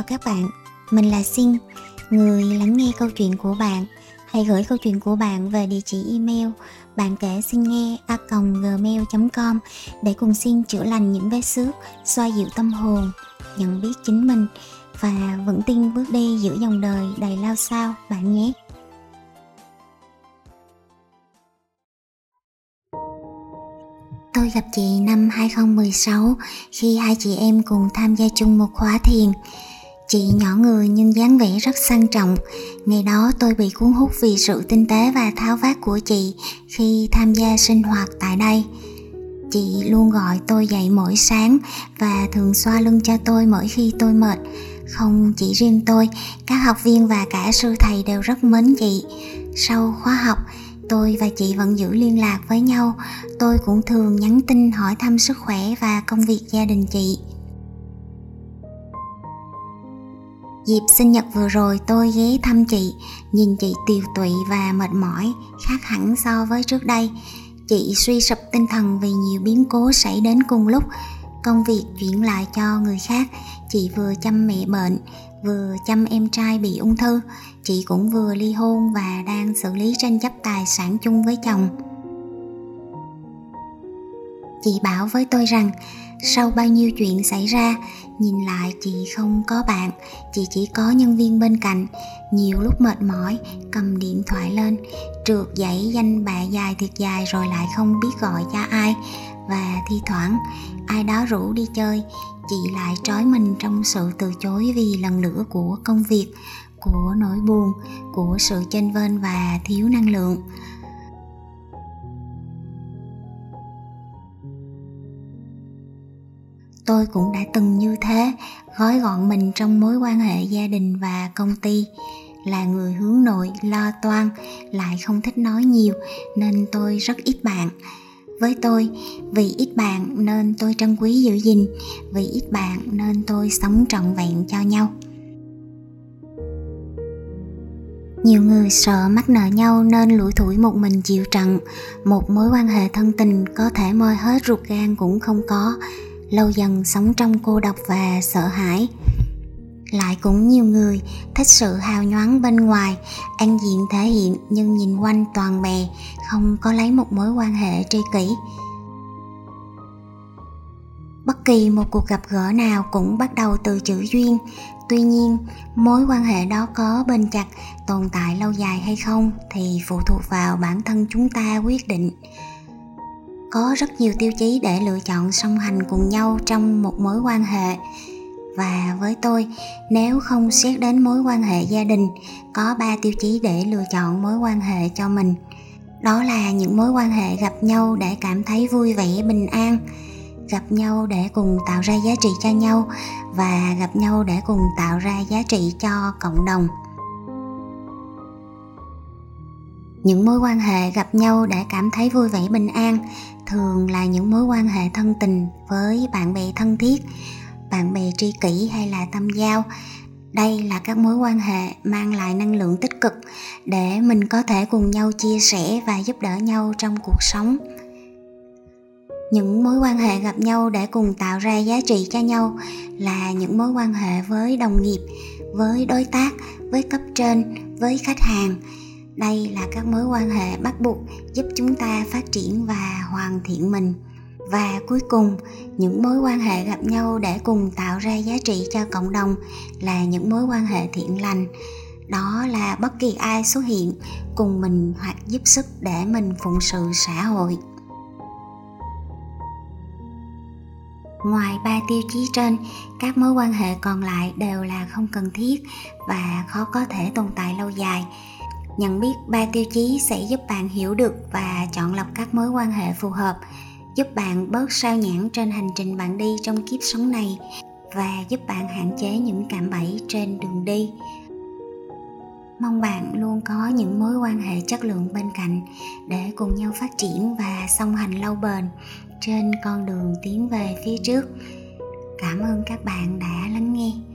chào các bạn, mình là Xin, người lắng nghe câu chuyện của bạn. Hãy gửi câu chuyện của bạn về địa chỉ email bạn kể xin nghe a gmail.com để cùng Xin chữa lành những vết xước, xoa dịu tâm hồn, nhận biết chính mình và vững tin bước đi giữa dòng đời đầy lao sao bạn nhé. Tôi gặp chị năm 2016 khi hai chị em cùng tham gia chung một khóa thiền. Chị nhỏ người nhưng dáng vẻ rất sang trọng. Ngày đó tôi bị cuốn hút vì sự tinh tế và tháo vát của chị khi tham gia sinh hoạt tại đây. Chị luôn gọi tôi dậy mỗi sáng và thường xoa lưng cho tôi mỗi khi tôi mệt. Không chỉ riêng tôi, các học viên và cả sư thầy đều rất mến chị. Sau khóa học, tôi và chị vẫn giữ liên lạc với nhau tôi cũng thường nhắn tin hỏi thăm sức khỏe và công việc gia đình chị dịp sinh nhật vừa rồi tôi ghé thăm chị, nhìn chị tiều tụy và mệt mỏi, khác hẳn so với trước đây. Chị suy sụp tinh thần vì nhiều biến cố xảy đến cùng lúc. Công việc chuyển lại cho người khác, chị vừa chăm mẹ bệnh, vừa chăm em trai bị ung thư. Chị cũng vừa ly hôn và đang xử lý tranh chấp tài sản chung với chồng chị bảo với tôi rằng, sau bao nhiêu chuyện xảy ra, nhìn lại chị không có bạn, chị chỉ có nhân viên bên cạnh. Nhiều lúc mệt mỏi, cầm điện thoại lên, trượt dãy danh bạ dài thiệt dài rồi lại không biết gọi cho ai và thi thoảng ai đó rủ đi chơi. Chị lại trói mình trong sự từ chối vì lần lửa của công việc, của nỗi buồn, của sự chênh vênh và thiếu năng lượng. Tôi cũng đã từng như thế, gói gọn mình trong mối quan hệ gia đình và công ty. Là người hướng nội, lo toan, lại không thích nói nhiều, nên tôi rất ít bạn. Với tôi, vì ít bạn nên tôi trân quý giữ gìn, vì ít bạn nên tôi sống trọn vẹn cho nhau. Nhiều người sợ mắc nợ nhau nên lủi thủi một mình chịu trận. Một mối quan hệ thân tình có thể moi hết ruột gan cũng không có lâu dần sống trong cô độc và sợ hãi. Lại cũng nhiều người thích sự hào nhoáng bên ngoài ăn diện thể hiện nhưng nhìn quanh toàn bè không có lấy một mối quan hệ tri kỷ. Bất kỳ một cuộc gặp gỡ nào cũng bắt đầu từ chữ duyên. Tuy nhiên, mối quan hệ đó có bền chặt, tồn tại lâu dài hay không thì phụ thuộc vào bản thân chúng ta quyết định có rất nhiều tiêu chí để lựa chọn song hành cùng nhau trong một mối quan hệ. Và với tôi, nếu không xét đến mối quan hệ gia đình, có ba tiêu chí để lựa chọn mối quan hệ cho mình. Đó là những mối quan hệ gặp nhau để cảm thấy vui vẻ, bình an, gặp nhau để cùng tạo ra giá trị cho nhau, và gặp nhau để cùng tạo ra giá trị cho cộng đồng. Những mối quan hệ gặp nhau để cảm thấy vui vẻ, bình an. Thường là những mối quan hệ thân tình với bạn bè thân thiết, bạn bè tri kỷ hay là tâm giao. Đây là các mối quan hệ mang lại năng lượng tích cực để mình có thể cùng nhau chia sẻ và giúp đỡ nhau trong cuộc sống. Những mối quan hệ gặp nhau để cùng tạo ra giá trị cho nhau là những mối quan hệ với đồng nghiệp, với đối tác, với cấp trên, với khách hàng đây là các mối quan hệ bắt buộc giúp chúng ta phát triển và hoàn thiện mình. Và cuối cùng, những mối quan hệ gặp nhau để cùng tạo ra giá trị cho cộng đồng là những mối quan hệ thiện lành. Đó là bất kỳ ai xuất hiện cùng mình hoặc giúp sức để mình phụng sự xã hội. Ngoài ba tiêu chí trên, các mối quan hệ còn lại đều là không cần thiết và khó có thể tồn tại lâu dài nhận biết ba tiêu chí sẽ giúp bạn hiểu được và chọn lọc các mối quan hệ phù hợp, giúp bạn bớt sao nhãn trên hành trình bạn đi trong kiếp sống này và giúp bạn hạn chế những cạm bẫy trên đường đi. Mong bạn luôn có những mối quan hệ chất lượng bên cạnh để cùng nhau phát triển và song hành lâu bền trên con đường tiến về phía trước. Cảm ơn các bạn đã lắng nghe.